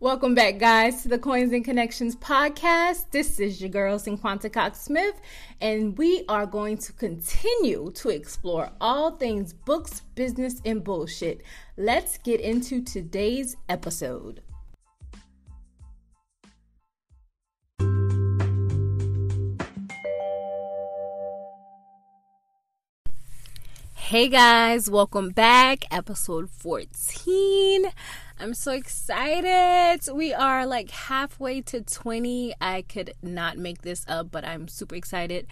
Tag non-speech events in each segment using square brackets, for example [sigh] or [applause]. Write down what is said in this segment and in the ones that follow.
Welcome back, guys, to the Coins and Connections podcast. This is your girl, Cinquanta Cox Smith, and we are going to continue to explore all things books, business, and bullshit. Let's get into today's episode. Hey guys, welcome back. Episode 14. I'm so excited. We are like halfway to 20. I could not make this up, but I'm super excited.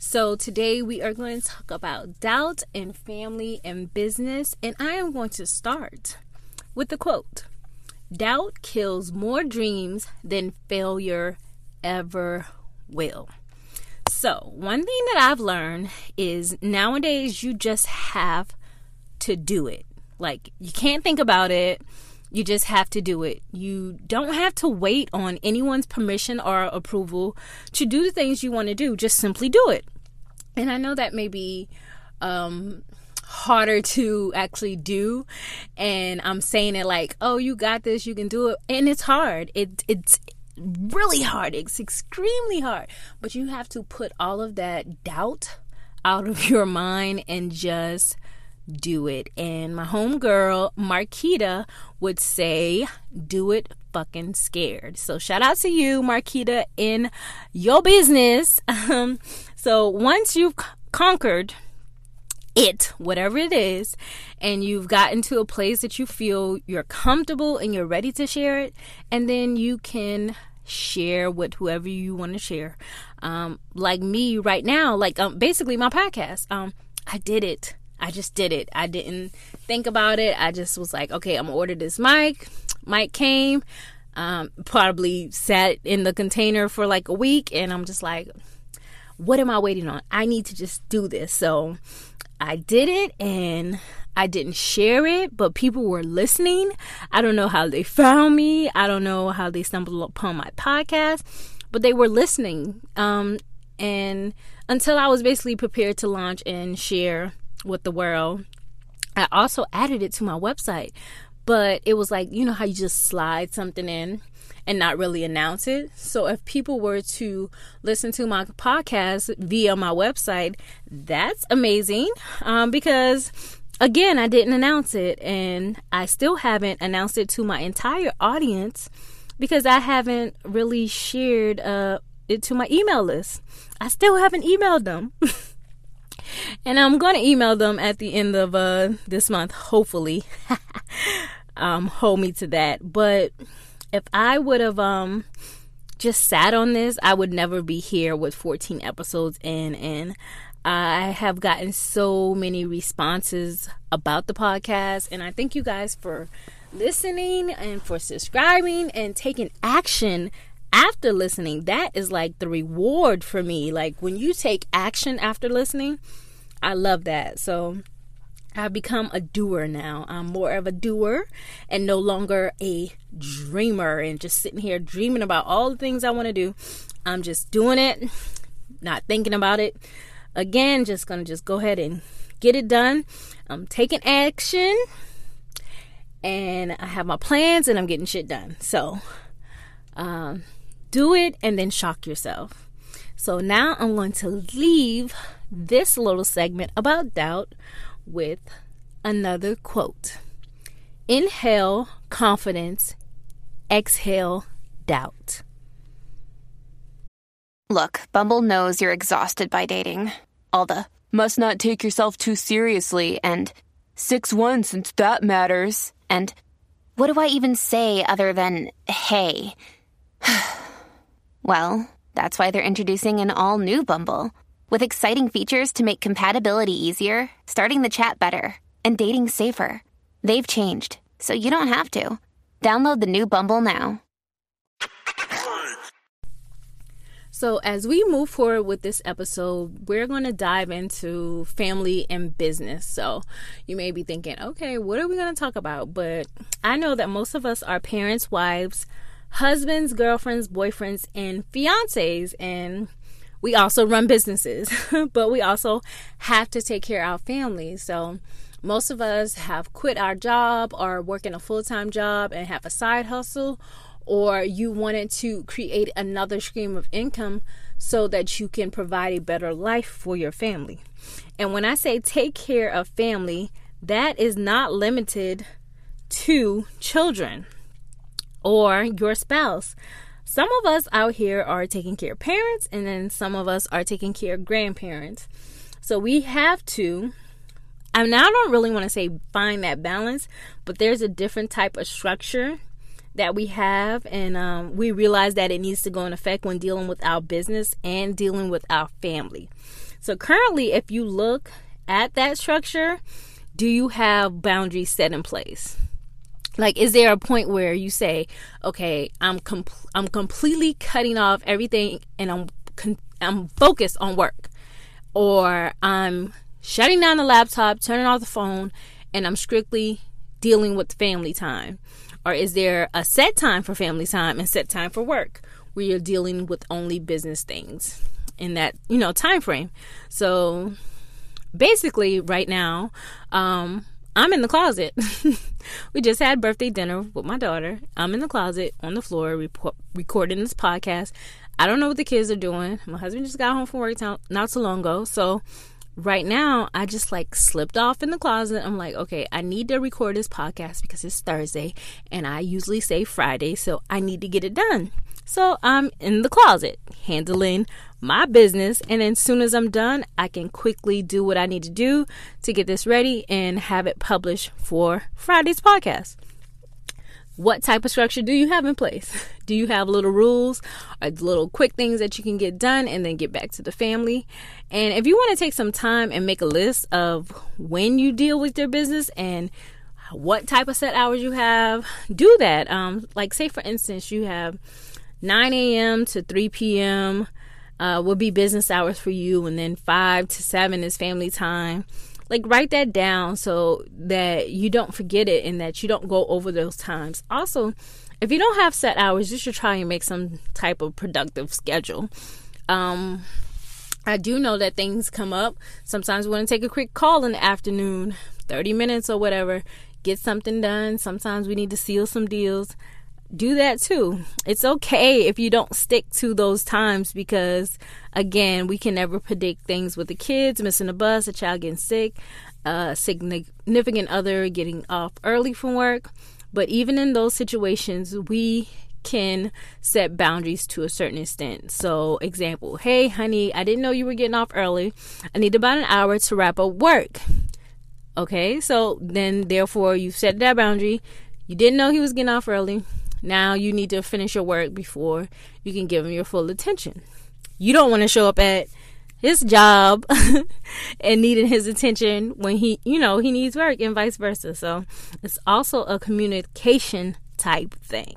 So, today we are going to talk about doubt in family and business, and I am going to start with the quote Doubt kills more dreams than failure ever will. So, one thing that I've learned is nowadays you just have to do it. Like, you can't think about it you just have to do it. You don't have to wait on anyone's permission or approval to do the things you want to do. Just simply do it. And I know that may be um, harder to actually do. And I'm saying it like, oh, you got this, you can do it. And it's hard. It, it's really hard. It's extremely hard. But you have to put all of that doubt out of [laughs] your mind and just do it. And my homegirl, Marquita, would say, do it fucking scared. So shout out to you, Marquita, in your business. [laughs] Um, so once you've conquered it, whatever it is, and you've gotten to a place that you feel you're comfortable and you're ready to share it, and then you can share with whoever you want to share. Um, like me right now, like um, basically my podcast. Um, I did it. I just did it. I didn't think about it. I just was like, okay, I'm gonna order this mic. Mic came. Um, probably sat in the container for like a week, and I'm just like, what am I waiting on? I need to just do this. So I did it, and I didn't share it, but people were listening. I don't know how they found me. I don't know how they stumbled upon my podcast, but they were listening. Um, and until I was basically prepared to launch and share with the world. I also added it to my website, but it was like, you know, how you just slide something in and not really announce it. So if people were to listen to my podcast via my website, that's amazing um, because again, I didn't announce it and I still haven't announced it to my entire audience because I haven't really shared uh, it to my email list. I still haven't emailed them. [laughs] and I'm going to email them at the end of uh, this month, hopefully. [laughs] um, hold me to that. But if I would have um, just sat on this, I would never be here with 14 episodes in. And I have gotten so many responses about the podcast. And I thank you guys for listening and for subscribing and taking action after listening, that is like the reward for me. Like when you take action after listening, I love that. So I've become a doer now. I'm more of a doer and no longer a dreamer and just sitting here dreaming about all the things I want to do. I'm just doing it, not thinking about it. Again, just gonna just go ahead and get it done. I'm taking action and I have my plans and I'm getting shit done. So, um, do it and then shock yourself. So now I'm going to leave this little segment about doubt with another quote Inhale confidence, exhale doubt. Look, Bumble knows you're exhausted by dating. All the must not take yourself too seriously and 6 1 since that matters. And what do I even say other than hey? [sighs] Well, that's why they're introducing an all new Bumble with exciting features to make compatibility easier, starting the chat better, and dating safer. They've changed, so you don't have to. Download the new Bumble now. So, as we move forward with this episode, we're going to dive into family and business. So, you may be thinking, okay, what are we going to talk about? But I know that most of us are parents, wives, husbands, girlfriends, boyfriends, and fiancés. And we also run businesses, [laughs] but we also have to take care of our families. So most of us have quit our job or working a full time job and have a side hustle, or you wanted to create another stream of income so that you can provide a better life for your family. And when I say take care of family, that is not limited to children or your spouse. Some of us out here are taking care of parents, and then some of us are taking care of grandparents. So we have to I I don't really want to say find that balance, but there's a different type of structure that we have, and um, we realize that it needs to go in effect when dealing with our business and dealing with our family. So, currently, if you look at that structure, do you have boundaries set in place? Like, is there a point where you say, "Okay, I'm com- I'm completely cutting off everything, and I'm con- I'm focused on work," or I'm shutting down the laptop, turning off the phone, and I'm strictly dealing with family time? Or is there a set time for family time and set time for work where you're dealing with only business things in that, you know, time frame? So basically right now, um, I'm in the closet. [laughs] we just had birthday dinner with my daughter. I'm in the closet on the floor report, recording this podcast. I don't know what the kids are doing. My husband just got home from work not too long ago. So right now I just like slipped off in the closet. I'm like, okay, I need to record this podcast because it's Thursday and I usually say Friday, so I need to get it done. So I'm in the closet handling my business and as soon as I'm done, I can quickly do what I need to do to get this ready and have it published for Friday's podcast what type of structure do you have in place? [laughs] Do you have little rules or little quick things that you can get done and then get back to the family? And if you want to take some time and make a list of when you deal with your business and what type of set hours you have, do that. Um, like, say, for instance, you have 9 a.m. to 3 p.m. Uh, will be business hours for you, and then 5 to 7 is family time like write that down so that you don't forget it and that you don't go over those times. Also, if you don't have set hours, you should try and make some type of productive schedule. Um, I do know that things come up. Sometimes we want to take a quick call in the afternoon, 30 minutes or whatever, get something done. Sometimes we need to seal some deals do that too. It's okay if you don't stick to those times because, again, we can never predict things with the kids missing a bus, a child getting sick, a significant other getting off early from work. But even in those situations, we can set boundaries to a certain extent. So, example, hey, honey, I didn't know you were getting off early. I need about an hour to wrap up work. Okay, so then therefore you set that boundary. You didn't know he was getting off early now you need to finish your work before you can give him your full attention. You don't want to show up at his job [laughs] and needing his attention when he, you know, he needs work and vice versa. So it's also a communication type thing.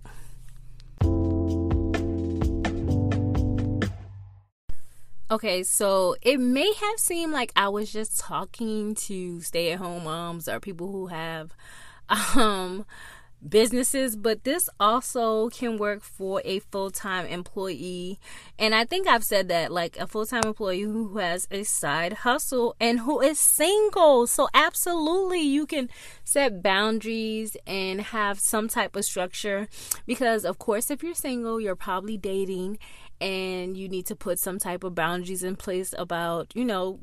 Okay, so it may have seemed like I was just talking to stay at home moms or people who have [laughs] um businesses, but this also can work for a full time employee. And I think I've said that like a full time employee who has a side hustle and who is single. So, absolutely, you can set boundaries and have some type of structure because, of course, if you're single, you're probably dating and you need to put some type of boundaries in place about, you know,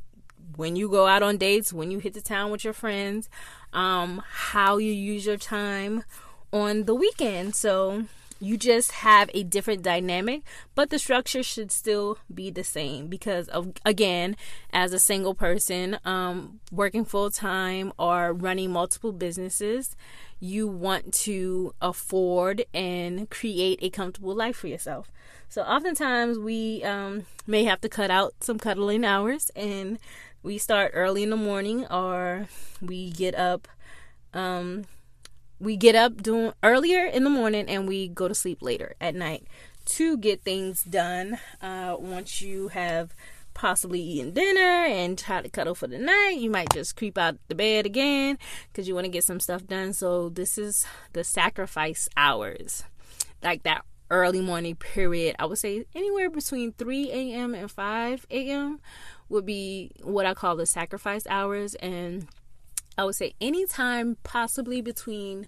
when you go out on dates, when you hit the town with your friends, um, how you use your time on the weekend. So you just have a different dynamic, but the structure should still be the same because of again, as a single person, um, working full time or running multiple businesses, you want to afford and create a comfortable life for yourself. So oftentimes we um, may have to cut out some cuddling hours and we start early in the morning or we get up um, we get up doing earlier in the morning and we go to sleep later at night to get things done. Uh, once you have possibly eaten dinner and try to cuddle for the night you might just creep out the bed again because you want to get some stuff done. So this is the sacrifice hours. Like that early morning period i would say anywhere between 3 a.m and 5 a.m would be what i call the sacrifice hours. And I would say anytime possibly between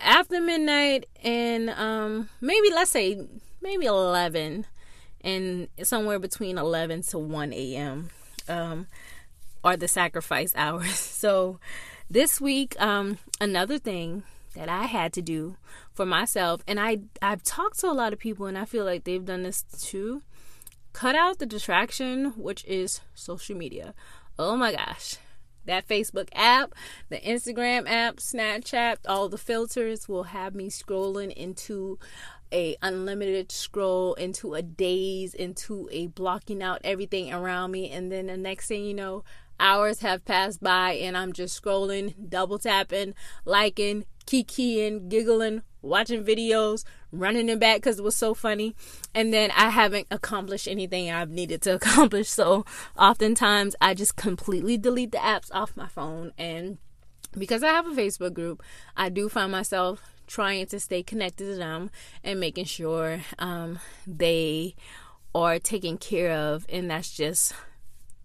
after midnight and um maybe let's say maybe 11 and somewhere between 11 to 1 a.m. um are the sacrifice [laughs] hours. So this week um another thing that I had to do for myself and I I've talked to a lot of people and I feel like they've done this too. Cut out the distraction which is social media. Oh my gosh that Facebook app, the Instagram app, Snapchat, all the filters will have me scrolling into a unlimited scroll into a daze into a blocking out everything around me. And then the next thing you know hours have passed by and I'm just scrolling, double tapping, liking, kikiing, giggling, watching videos, running it back because it was so funny. And then I haven't accomplished anything I've needed to [laughs] accomplish. So oftentimes I just completely delete the apps off my phone. And because I have a Facebook group, I do find myself trying to stay connected to them and making sure um, they are taken care of. And that's just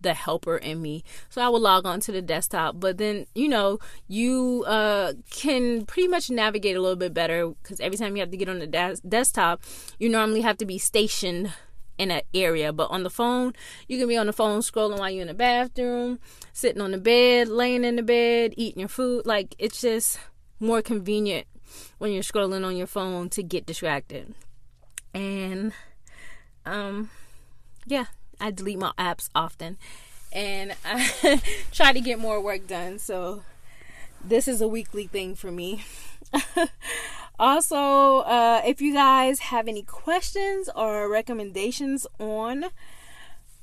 the helper in me. So I will log on to the desktop, but then you know you uh, can pretty much navigate a little bit better because every time you have to get on the des- desktop, you normally have to be stationed in an area. But on the phone, you can be on the phone scrolling while you're in the bathroom, sitting on the bed, laying in the bed, eating your food. Like it's just more convenient when you're scrolling on your phone to get distracted. And um yeah, I delete my apps often and [laughs] I try to get more work done. So this is a weekly thing for me. [laughs] also, uh, if you guys have any questions or recommendations on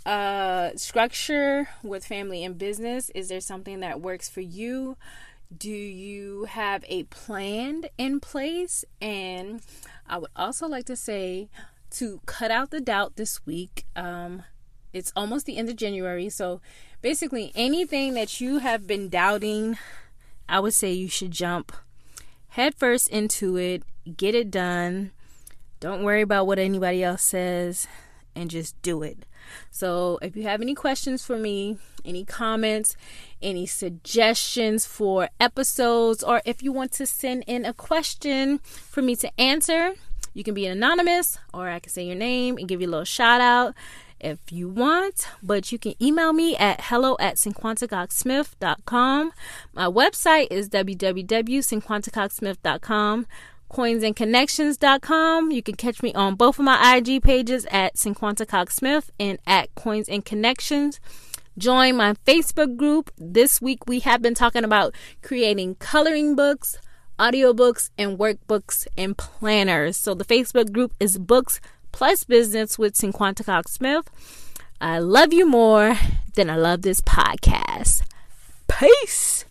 uh, structure with family and business, is there something that works for you? Do you have a plan in place? And I would also like to say to cut out the doubt this week. Um, it's almost the end of January. So basically, anything that you have been doubting, I would say you should jump headfirst into it, get it done. Don't worry about what anybody else says and just do it. So, if you have any questions for me, any comments, any suggestions for episodes, or if you want to send in a question for me to answer, you can be anonymous, or I can say your name and give you a little shout out if you want, but you can email me at hello at cinquantacoxsmith.com. My website is www.cinquantacoxsmith.com. Coinsandconnections.com. You can catch me on both of my IG pages at Cinquanta and at Coins and Connections. Join my Facebook group. This week we have been talking about creating coloring books, audiobooks, and workbooks and planners. So the Facebook group is Books plus business with Cinquanta Cox Smith. I love you more than I love this podcast. Peace.